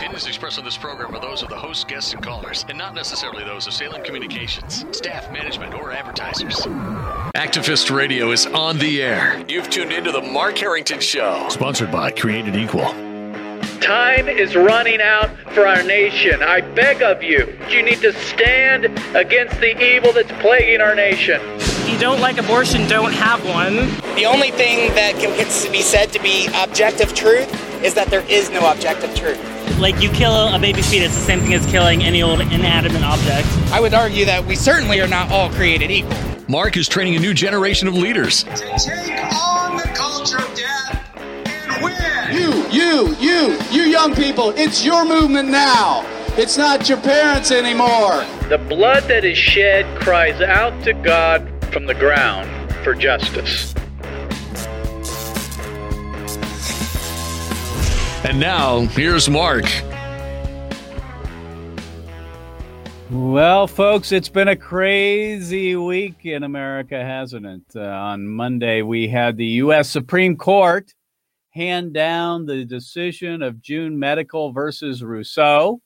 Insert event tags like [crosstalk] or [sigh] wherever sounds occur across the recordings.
opinions expressed on this program are those of the host, guests, and callers, and not necessarily those of Salem Communications, staff, management, or advertisers. Activist Radio is on the air. You've tuned into the Mark Harrington Show. Sponsored by Created Equal. Time is running out for our nation. I beg of you, you need to stand against the evil that's plaguing our nation. If you don't like abortion, don't have one. The only thing that can be said to be objective truth is that there is no objective truth. Like you kill a baby fetus, the same thing as killing any old inanimate object. I would argue that we certainly are not all created equal. Mark is training a new generation of leaders. To take on the culture of death and win. You, you, you, you young people, it's your movement now. It's not your parents anymore. The blood that is shed cries out to God from the ground for justice. And now, here's Mark. Well, folks, it's been a crazy week in America, hasn't it? Uh, on Monday, we had the U.S. Supreme Court hand down the decision of June Medical versus Russo.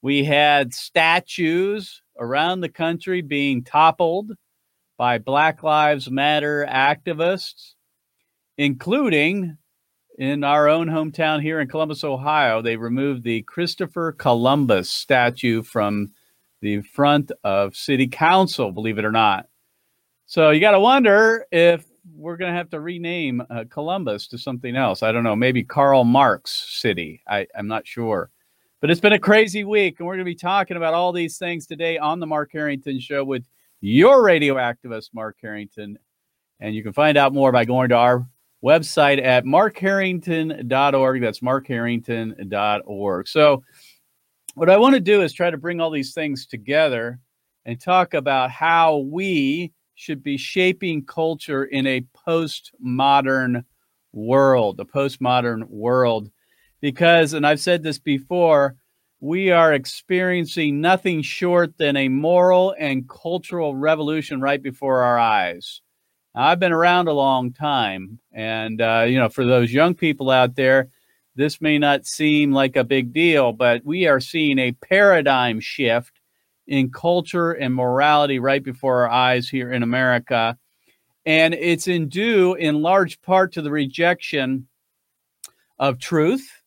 We had statues around the country being toppled by Black Lives Matter activists, including in our own hometown here in Columbus, Ohio. They removed the Christopher Columbus statue from the front of City Council, believe it or not. So you got to wonder if we're going to have to rename uh, Columbus to something else. I don't know, maybe Karl Marx City. I, I'm not sure. But it's been a crazy week, and we're going to be talking about all these things today on the Mark Harrington Show with your radio activist, Mark Harrington. And you can find out more by going to our website at markharrington.org. That's markharrington.org. So, what I want to do is try to bring all these things together and talk about how we should be shaping culture in a postmodern world, a postmodern world. Because, and I've said this before, we are experiencing nothing short than a moral and cultural revolution right before our eyes. I've been around a long time, and uh, you know, for those young people out there, this may not seem like a big deal, but we are seeing a paradigm shift in culture and morality right before our eyes here in America. And it's in due in large part to the rejection of truth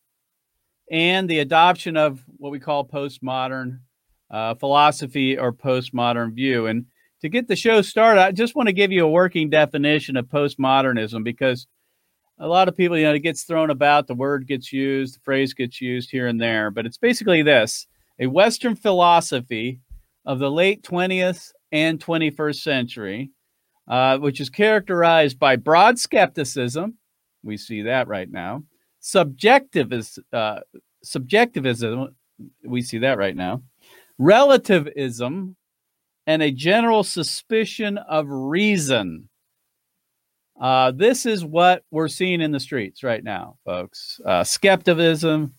and the adoption of what we call postmodern uh, philosophy or postmodern view. And to get the show started, I just want to give you a working definition of postmodernism because a lot of people, you know, it gets thrown about, the word gets used, the phrase gets used here and there, but it's basically this a Western philosophy of the late 20th and 21st century, uh, which is characterized by broad skepticism. We see that right now. Uh, subjectivism, we see that right now. Relativism, and a general suspicion of reason. Uh, this is what we're seeing in the streets right now, folks. Uh, skepticism,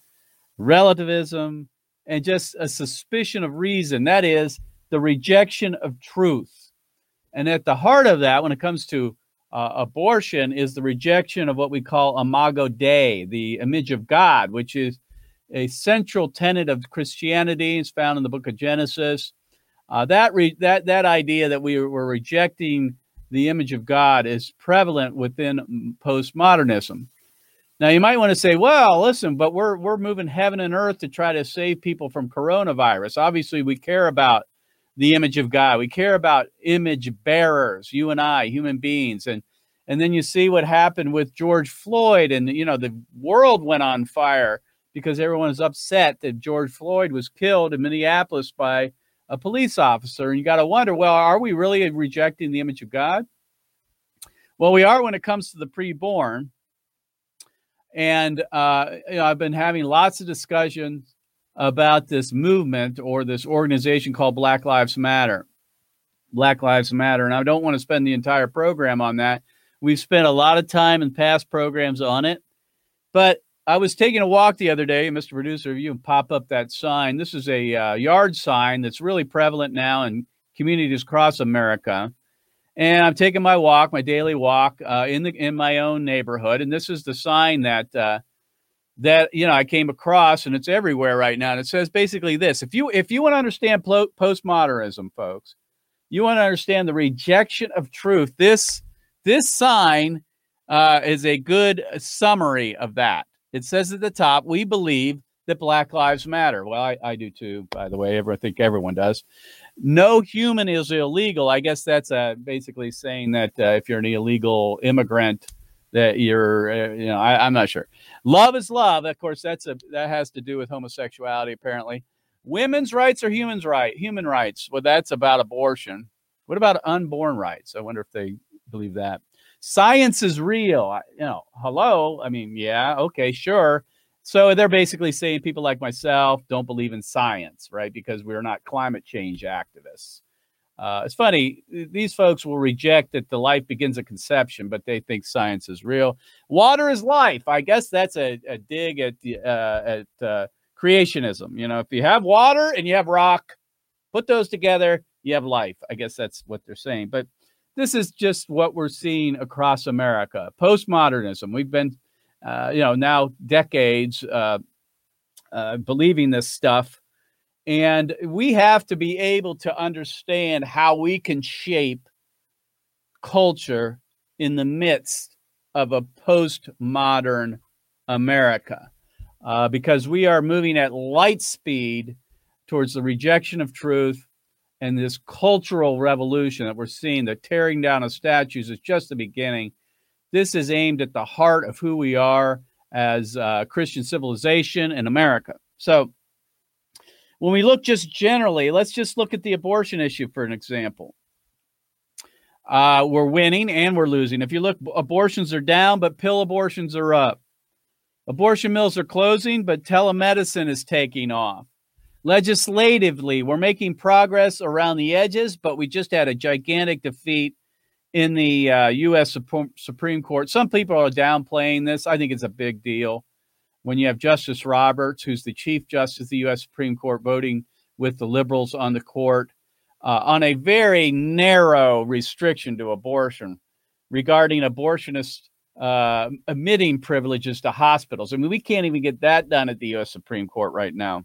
relativism, and just a suspicion of reason. That is the rejection of truth. And at the heart of that, when it comes to uh, abortion, is the rejection of what we call imago Dei, the image of God, which is a central tenet of Christianity. It's found in the book of Genesis. Uh, that re- that that idea that we were rejecting the image of God is prevalent within postmodernism. Now you might want to say, well, listen, but we're we're moving heaven and earth to try to save people from coronavirus. Obviously, we care about the image of God. We care about image bearers, you and I, human beings, and and then you see what happened with George Floyd, and you know the world went on fire because everyone is upset that George Floyd was killed in Minneapolis by a police officer. And you got to wonder, well, are we really rejecting the image of God? Well, we are when it comes to the preborn. And uh, you know, I've been having lots of discussions about this movement or this organization called Black Lives Matter. Black Lives Matter. And I don't want to spend the entire program on that. We've spent a lot of time in past programs on it. But I was taking a walk the other day, Mr. Producer, if you can pop up that sign. This is a uh, yard sign that's really prevalent now in communities across America. And I'm taking my walk, my daily walk, uh, in the in my own neighborhood, and this is the sign that uh, that you know I came across, and it's everywhere right now. And it says basically this: if you if you want to understand postmodernism, folks, you want to understand the rejection of truth. This this sign uh, is a good summary of that. It says at the top, "We believe that Black Lives Matter." Well, I, I do too, by the way. I think everyone does. No human is illegal. I guess that's uh, basically saying that uh, if you're an illegal immigrant, that you're, uh, you know, I, I'm not sure. Love is love. Of course, that's a that has to do with homosexuality. Apparently, women's rights are human's right. Human rights. Well, that's about abortion. What about unborn rights? I wonder if they believe that. Science is real. You know, hello. I mean, yeah, okay, sure. So they're basically saying people like myself don't believe in science, right? Because we're not climate change activists. Uh, it's funny; these folks will reject that the life begins at conception, but they think science is real. Water is life. I guess that's a, a dig at the uh, at uh, creationism. You know, if you have water and you have rock, put those together, you have life. I guess that's what they're saying. But this is just what we're seeing across America. Postmodernism. We've been, uh, you know, now decades uh, uh, believing this stuff and we have to be able to understand how we can shape culture in the midst of a postmodern America. Uh, because we are moving at light speed towards the rejection of truth and this cultural revolution that we're seeing, the tearing down of statues is just the beginning. This is aimed at the heart of who we are as uh, Christian civilization in America. So, when we look just generally, let's just look at the abortion issue for an example. Uh, we're winning and we're losing. If you look, abortions are down, but pill abortions are up. Abortion mills are closing, but telemedicine is taking off. Legislatively, we're making progress around the edges, but we just had a gigantic defeat in the uh, U.S. Supreme Court. Some people are downplaying this. I think it's a big deal when you have Justice Roberts, who's the Chief Justice of the U.S. Supreme Court, voting with the liberals on the court uh, on a very narrow restriction to abortion regarding abortionists uh, admitting privileges to hospitals. I mean, we can't even get that done at the U.S. Supreme Court right now.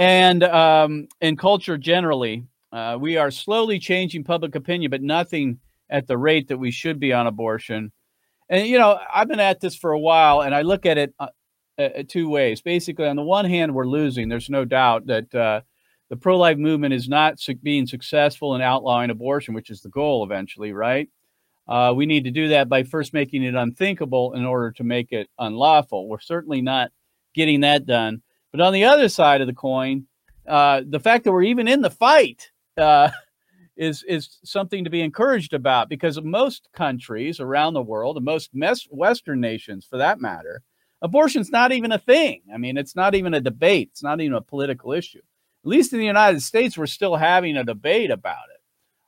And um, in culture generally, uh, we are slowly changing public opinion, but nothing at the rate that we should be on abortion. And you know, I've been at this for a while, and I look at it uh, uh, two ways. Basically, on the one hand, we're losing. There's no doubt that uh, the pro-life movement is not su- being successful in outlawing abortion, which is the goal eventually, right? Uh, we need to do that by first making it unthinkable in order to make it unlawful. We're certainly not getting that done. But on the other side of the coin, uh, the fact that we're even in the fight uh, is is something to be encouraged about because most countries around the world, and most Western nations for that matter, abortion's not even a thing. I mean, it's not even a debate. It's not even a political issue. At least in the United States, we're still having a debate about it.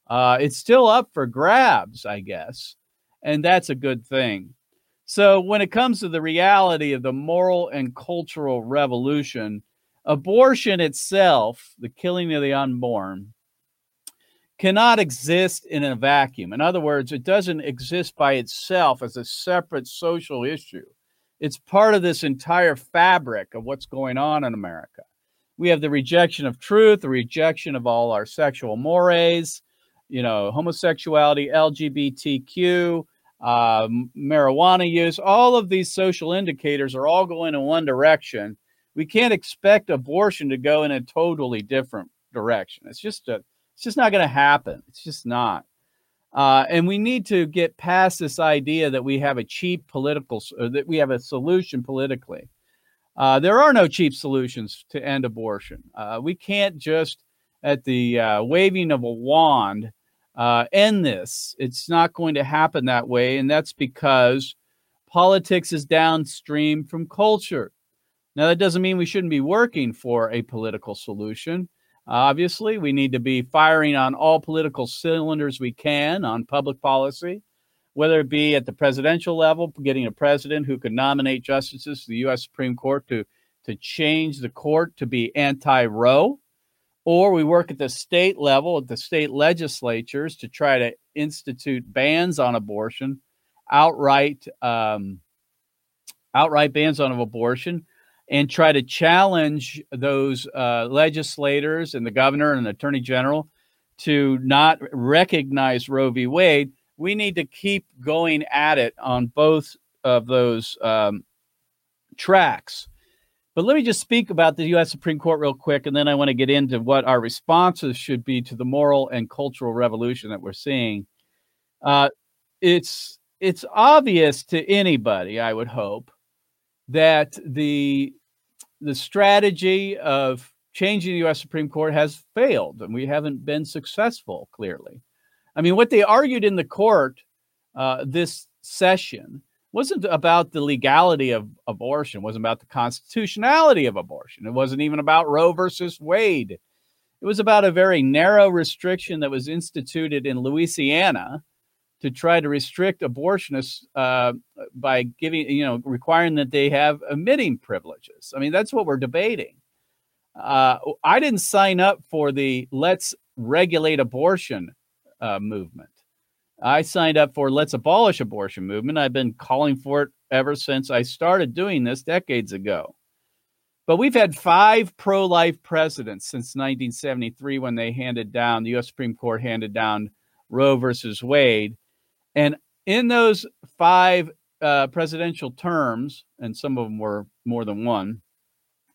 Uh, it's still up for grabs, I guess, and that's a good thing. So, when it comes to the reality of the moral and cultural revolution, abortion itself, the killing of the unborn, cannot exist in a vacuum. In other words, it doesn't exist by itself as a separate social issue. It's part of this entire fabric of what's going on in America. We have the rejection of truth, the rejection of all our sexual mores, you know, homosexuality, LGBTQ, uh, marijuana use, all of these social indicators are all going in one direction. We can't expect abortion to go in a totally different direction. It's just a it's just not going to happen. It's just not. Uh, and we need to get past this idea that we have a cheap political, that we have a solution politically. Uh, there are no cheap solutions to end abortion. Uh, we can't just, at the uh, waving of a wand, uh, end this. It's not going to happen that way. And that's because politics is downstream from culture. Now, that doesn't mean we shouldn't be working for a political solution. Obviously, we need to be firing on all political cylinders we can on public policy, whether it be at the presidential level, getting a president who could nominate justices to the U.S. Supreme Court to, to change the court to be anti Roe, or we work at the state level, at the state legislatures to try to institute bans on abortion, outright um, outright bans on abortion and try to challenge those uh, legislators and the governor and the attorney general to not recognize Roe v. Wade, we need to keep going at it on both of those um, tracks. But let me just speak about the U.S. Supreme Court real quick, and then I want to get into what our responses should be to the moral and cultural revolution that we're seeing. Uh, it's it's obvious to anybody, I would hope, that the the strategy of changing the U.S. Supreme Court has failed, and we haven't been successful. Clearly, I mean, what they argued in the court uh, this session wasn't about the legality of abortion, it wasn't about the constitutionality of abortion. It wasn't even about Roe versus Wade. It was about a very narrow restriction that was instituted in Louisiana to try to restrict abortionists uh, by giving, you know, requiring that they have admitting privileges. I mean, that's what we're debating. Uh, I didn't sign up for the let's regulate abortion uh, movement. I signed up for Let's Abolish Abortion movement. I've been calling for it ever since I started doing this decades ago. But we've had five pro life presidents since 1973 when they handed down, the U.S. Supreme Court handed down Roe versus Wade. And in those five uh, presidential terms, and some of them were more than one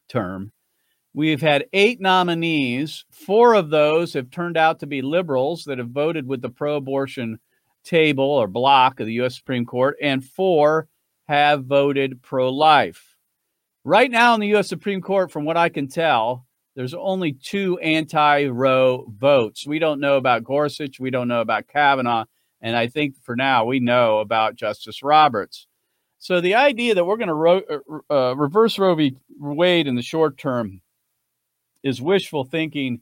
term, we've had eight nominees. Four of those have turned out to be liberals that have voted with the pro abortion table or block of the U.S. Supreme Court, and four have voted pro life. Right now in the U.S. Supreme Court, from what I can tell, there's only two anti Roe votes. We don't know about Gorsuch. We don't know about Kavanaugh. And I think for now, we know about Justice Roberts. So the idea that we're going to ro- uh, uh, reverse Roe v. Wade in the short term is wishful thinking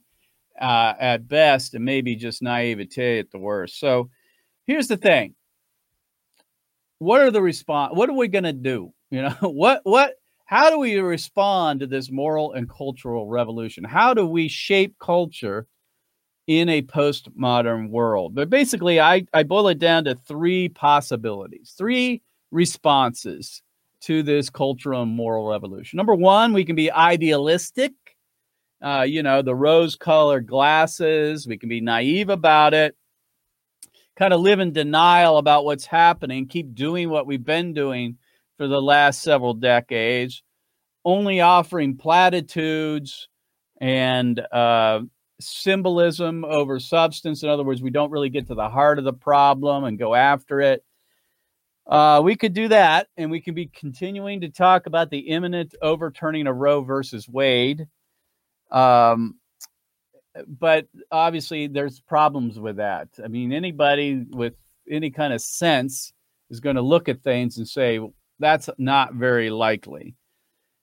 uh, at best and maybe just naivete at the worst. So here's the thing. What are the response? What are we going to do? You know, [laughs] what, what, how do we respond to this moral and cultural revolution? How do we shape culture in a postmodern world? But basically, I, I boil it down to three possibilities, three responses to this cultural and moral revolution. Number one, we can be idealistic. Uh, you know, the rose colored glasses. We can be naive about it kind of live in denial about what's happening, keep doing what we've been doing for the last several decades, only offering platitudes and uh, symbolism over substance. In other words, we don't really get to the heart of the problem and go after it. Uh, we could do that, and we can be continuing to talk about the imminent overturning of Roe versus Wade. Um, but obviously there's problems with that. I mean, anybody with any kind of sense is going to look at things and say that's not very likely.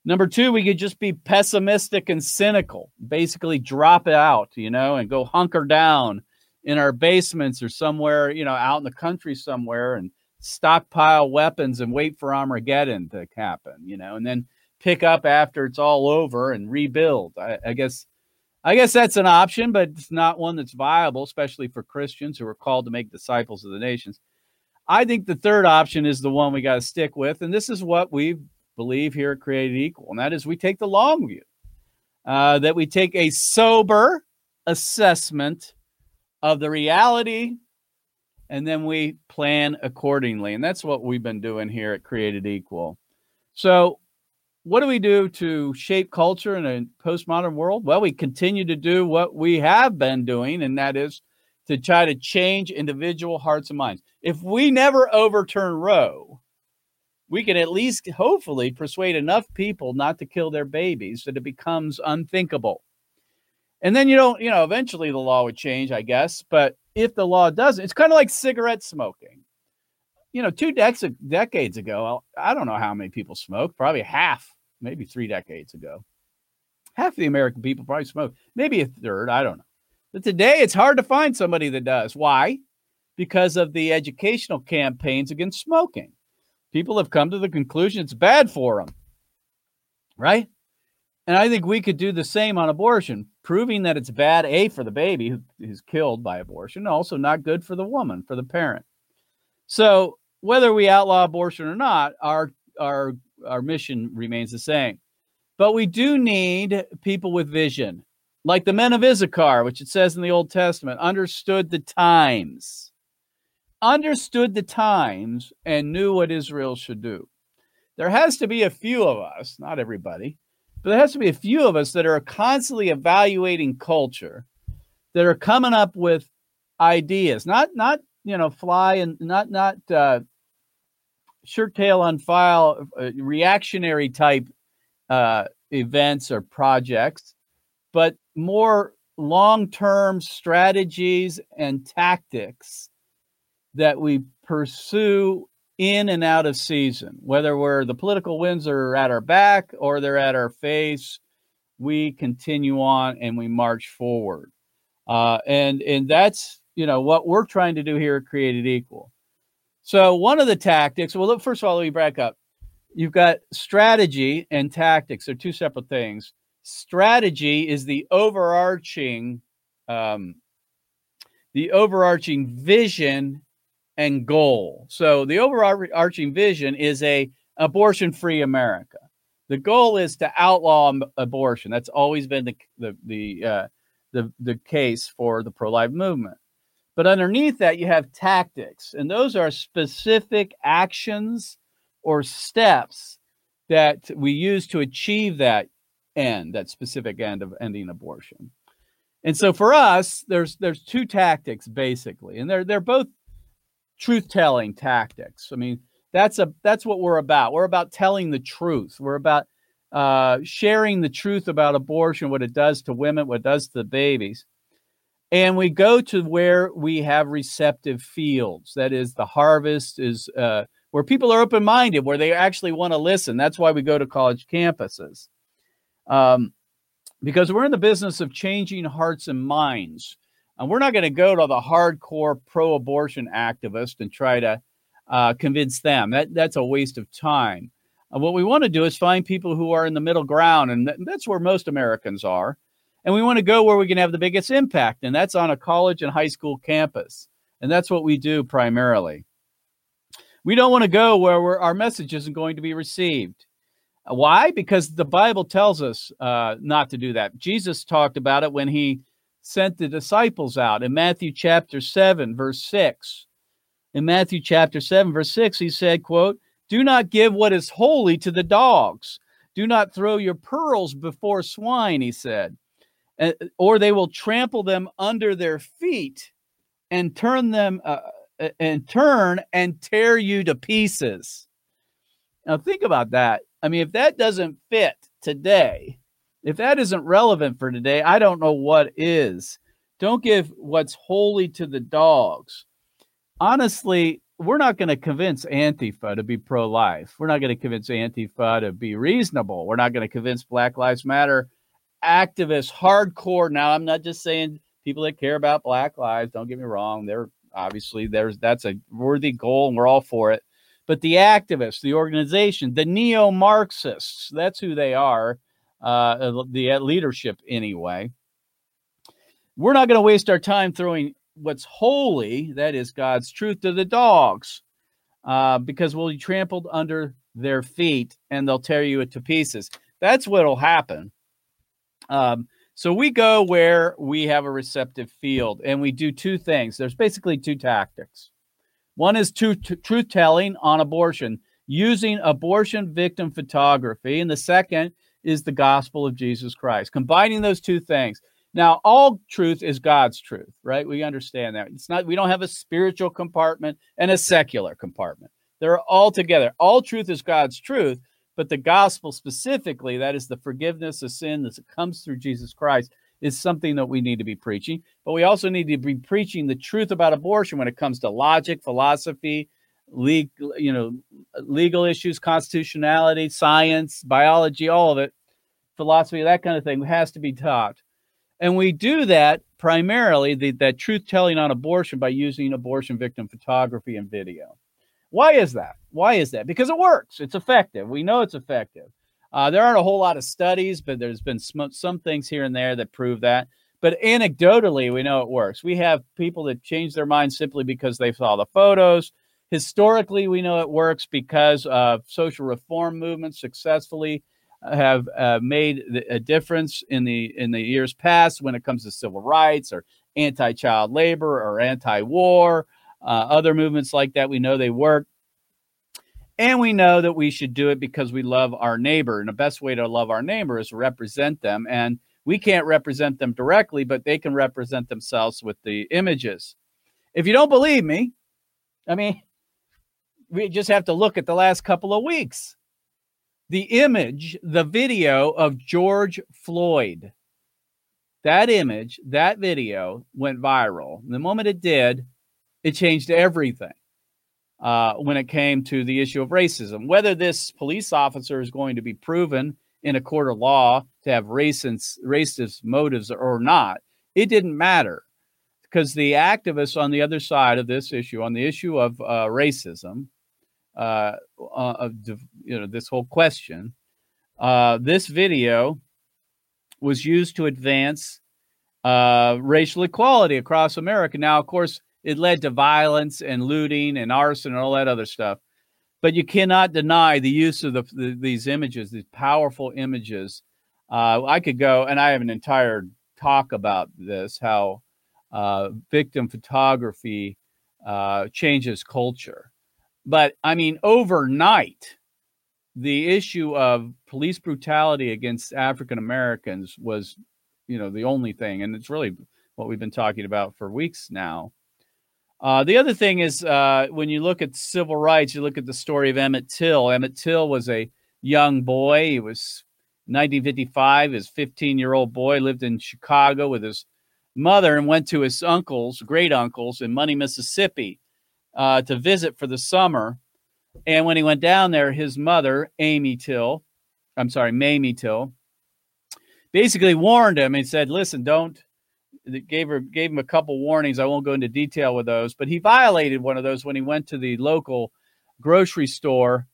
Number two, we could just be pessimistic and cynical, basically drop it out, you know, and go hunker down in our basements or somewhere, you know, out in the country somewhere and stockpile weapons and wait for Armageddon to happen, you know, and then pick up after it's all over and rebuild. I, I guess I guess that's an option, but it's not one that's viable, especially for Christians who are called to make disciples of the nations. I think the third option is the one we got to stick with, and this is what we believe here at Created Equal, and that is we take the long view, uh, that we take a sober assessment of the reality, and then we plan accordingly, and that's what we've been doing here at Created Equal. So what do we do to shape culture in a postmodern world? Well, we continue to do what we have been doing, and that is to try to change individual hearts and minds. If we never overturn Roe, we can at least hopefully persuade enough people not to kill their babies that it becomes unthinkable. And then you don't, you know, eventually the law would change, I guess. But if the law doesn't, it's kind of like cigarette smoking you know, two dec- decades ago, I don't know how many people smoked, probably half, maybe three decades ago. Half the American people probably smoked. maybe a third, I don't know. But today it's hard to find somebody that does. Why? Because of the educational campaigns against smoking. People have come to the conclusion it's bad for them, right? And I think we could do the same on abortion, proving that it's bad, A, for the baby who is killed by abortion, also not good for the woman, for the parent. So whether we outlaw abortion or not, our our our mission remains the same. But we do need people with vision, like the men of Issachar, which it says in the Old Testament, understood the times, understood the times, and knew what Israel should do. There has to be a few of us, not everybody, but there has to be a few of us that are constantly evaluating culture, that are coming up with ideas, not not you know fly and not not uh, shirt tail on file uh, reactionary type uh, events or projects, but more long term strategies and tactics that we pursue in and out of season, whether we're the political winds are at our back or they're at our face, we continue on and we march forward. Uh, and and that's you know what we're trying to do here at Created Equal. So one of the tactics, well, first of all, let me back up. You've got strategy and tactics; they're two separate things. Strategy is the overarching, um, the overarching vision and goal. So the overarching vision is a abortion-free America. The goal is to outlaw abortion. That's always been the the the uh, the, the case for the pro-life movement. But underneath that, you have tactics, and those are specific actions or steps that we use to achieve that end, that specific end of ending abortion. And so for us, there's there's two tactics basically, and they're they're both truth-telling tactics. I mean, that's a that's what we're about. We're about telling the truth. We're about uh, sharing the truth about abortion, what it does to women, what it does to the babies. And we go to where we have receptive fields. That is, the harvest is uh, where people are open minded, where they actually want to listen. That's why we go to college campuses. Um, because we're in the business of changing hearts and minds. And we're not going to go to the hardcore pro abortion activist and try to uh, convince them. That, that's a waste of time. And what we want to do is find people who are in the middle ground, and that's where most Americans are. And we want to go where we can have the biggest impact, and that's on a college and high school campus. And that's what we do primarily. We don't want to go where our message isn't going to be received. Why? Because the Bible tells us uh, not to do that. Jesus talked about it when he sent the disciples out in Matthew chapter 7, verse 6. In Matthew chapter 7, verse 6, he said, quote, Do not give what is holy to the dogs. Do not throw your pearls before swine, he said, or they will trample them under their feet and turn them uh, and turn and tear you to pieces. Now think about that. I mean, if that doesn't fit today, if that isn't relevant for today, I don't know what is. Don't give what's holy to the dogs. Honestly, we're not going to convince Antifa to be pro life. We're not going to convince Antifa to be reasonable. We're not going to convince Black Lives Matter activists, hardcore. Now, I'm not just saying people that care about Black lives. Don't get me wrong. They're obviously there's that's a worthy goal and we're all for it. But the activists, the organization, the neo Marxists, that's who they are uh, the leadership anyway. We're not going to waste our time throwing what's holy, that is God's truth, to the dogs, uh, because we'll be trampled under their feet and they'll tear you to pieces. That's what'll happen. Um, so we go where we have a receptive field and we do two things. There's basically two tactics. One is truth telling on abortion using abortion victim photography, and the second is the gospel of Jesus Christ. Combining those two things. Now, all truth is God's truth, right? We understand that. It's not we don't have a spiritual compartment and a secular compartment. They're all together. All truth is God's truth, but the gospel specifically, that is the forgiveness of sin that comes through Jesus Christ, is something that we need to be preaching. But we also need to be preaching the truth about abortion when it comes to logic, philosophy, legal, you know, legal issues, constitutionality, science, biology, all of it, philosophy, that kind of thing has to be taught. And we do that primarily, the, that truth telling on abortion, by using abortion victim photography and video. Why is that? Why is that? Because it works. It's effective. We know it's effective. Uh, there aren't a whole lot of studies, but there's been some, some things here and there that prove that. But anecdotally, we know it works. We have people that change their minds simply because they saw the photos, Historically, we know it works because uh, social reform movements successfully have uh, made a difference in the in the years past when it comes to civil rights or anti-child labor or anti-war. Uh, other movements like that, we know they work. And we know that we should do it because we love our neighbor. And the best way to love our neighbor is represent them. And we can't represent them directly, but they can represent themselves with the images. If you don't believe me, I mean, we just have to look at the last couple of weeks. The image, the video of George Floyd, that image, that video went viral. The moment it did, it changed everything uh, when it came to the issue of racism. Whether this police officer is going to be proven in a court of law to have racist, racist motives or not, it didn't matter because the activists on the other side of this issue, on the issue of uh, racism, uh, uh of you know this whole question, uh, this video was used to advance uh, racial equality across America. Now, of course, it led to violence and looting and arson and all that other stuff. But you cannot deny the use of the, the, these images, these powerful images. Uh, I could go, and I have an entire talk about this how uh, victim photography uh, changes culture. But I mean, overnight, the issue of police brutality against African Americans was, you know, the only thing, and it's really what we've been talking about for weeks now. Uh, the other thing is uh, when you look at civil rights, you look at the story of Emmett Till. Emmett Till was a young boy. He was 1955. His 15 year old boy lived in Chicago with his mother and went to his uncles, great uncles, in Money, Mississippi, uh, to visit for the summer. And when he went down there, his mother, Amy Till, I'm sorry, Mamie Till, basically warned him and said, "Listen, don't." That gave her gave him a couple warnings. I won't go into detail with those, but he violated one of those when he went to the local grocery store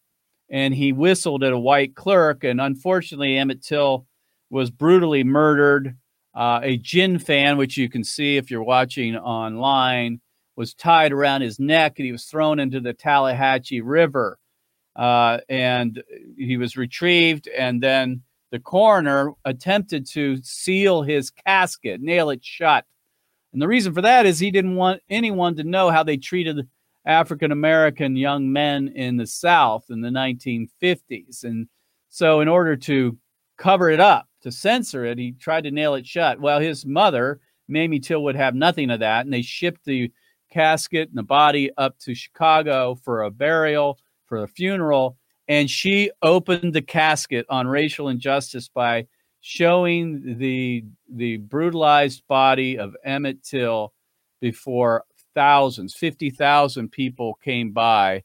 and he whistled at a white clerk. And unfortunately, Emmett Till was brutally murdered. Uh, a gin fan, which you can see if you're watching online, was tied around his neck and he was thrown into the Tallahatchie River. Uh, and he was retrieved. And then the coroner attempted to seal his casket, nail it shut. And the reason for that is he didn't want anyone to know how they treated African American young men in the South in the 1950s. And so, in order to cover it up, to censor it, he tried to nail it shut. Well, his mother, Mamie Till, would have nothing of that. And they shipped the casket and the body up to Chicago for a burial, for a funeral. And she opened the casket on racial injustice by showing the the brutalized body of Emmett Till before thousands, 50,000 people came by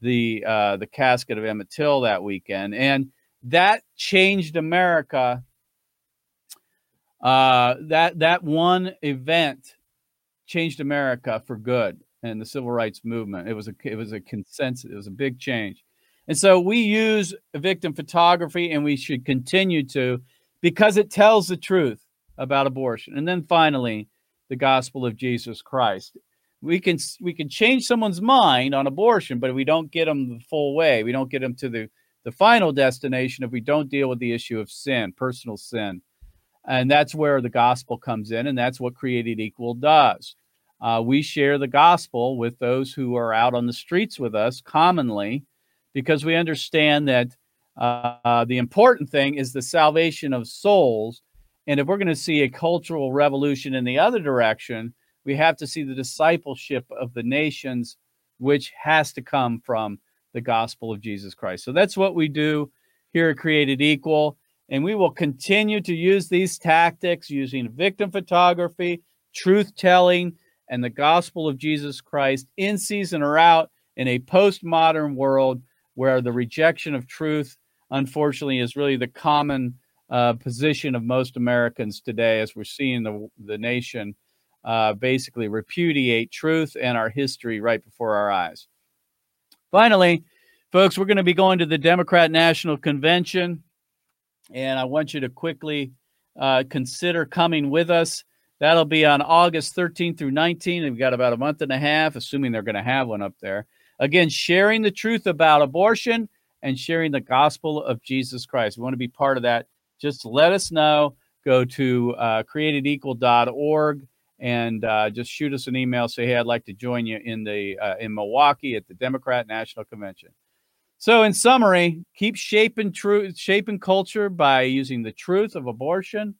the uh, the casket of Emmett Till that weekend. And that changed America. Uh, that that one event changed America for good and the civil rights movement. It was a it was a consensus. It was a big change. And so we use victim photography and we should continue to because it tells the truth about abortion. And then finally, the gospel of Jesus Christ. We can we can change someone's mind on abortion, but we don't get them the full way, we don't get them to the the final destination if we don't deal with the issue of sin, personal sin. And that's where the gospel comes in, and that's what Created Equal does uh, we share the gospel with those who are out on the streets with us commonly because we understand that uh, the important thing is the salvation of souls. And if we're going to see a cultural revolution in the other direction, we have to see the discipleship of the nations, which has to come from the gospel of Jesus Christ. So that's what we do here at Created Equal. And we will continue to use these tactics using victim photography, truth telling, and the gospel of Jesus Christ in season or out in a postmodern world where the rejection of truth, unfortunately, is really the common uh, position of most Americans today, as we're seeing the, the nation uh, basically repudiate truth and our history right before our eyes. Finally, folks, we're going to be going to the Democrat National Convention, and I want you to quickly uh, consider coming with us. That'll be on August 13th through 19th. We've got about a month and a half, assuming they're going to have one up there. Again, sharing the truth about abortion and sharing the gospel of Jesus Christ. We want to be part of that. Just let us know. Go to uh, createdequal.org and uh, just shoot us an email. Say, hey, I'd like to join you in the uh, in Milwaukee at the Democrat National Convention. So, in summary, keep shaping truth, shaping culture by using the truth of abortion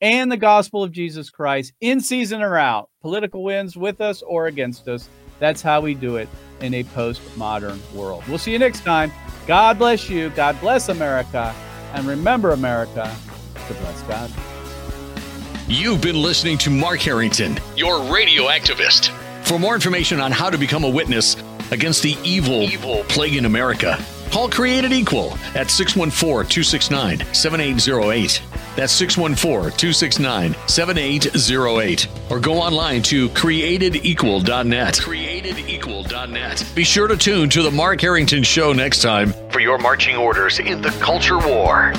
and the gospel of Jesus Christ in season or out. Political wins with us or against us. That's how we do it in a postmodern world. We'll see you next time. God bless you. God bless America. And remember, America, to bless God. You've been listening to Mark Harrington, your radio activist. For more information on how to become a witness against the evil, evil plague in America, call Created Equal at 614 269 7808. That's 614 269 7808. Or go online to createdequal.net. Createdequal.net. Be sure to tune to The Mark Harrington Show next time for your marching orders in the culture war.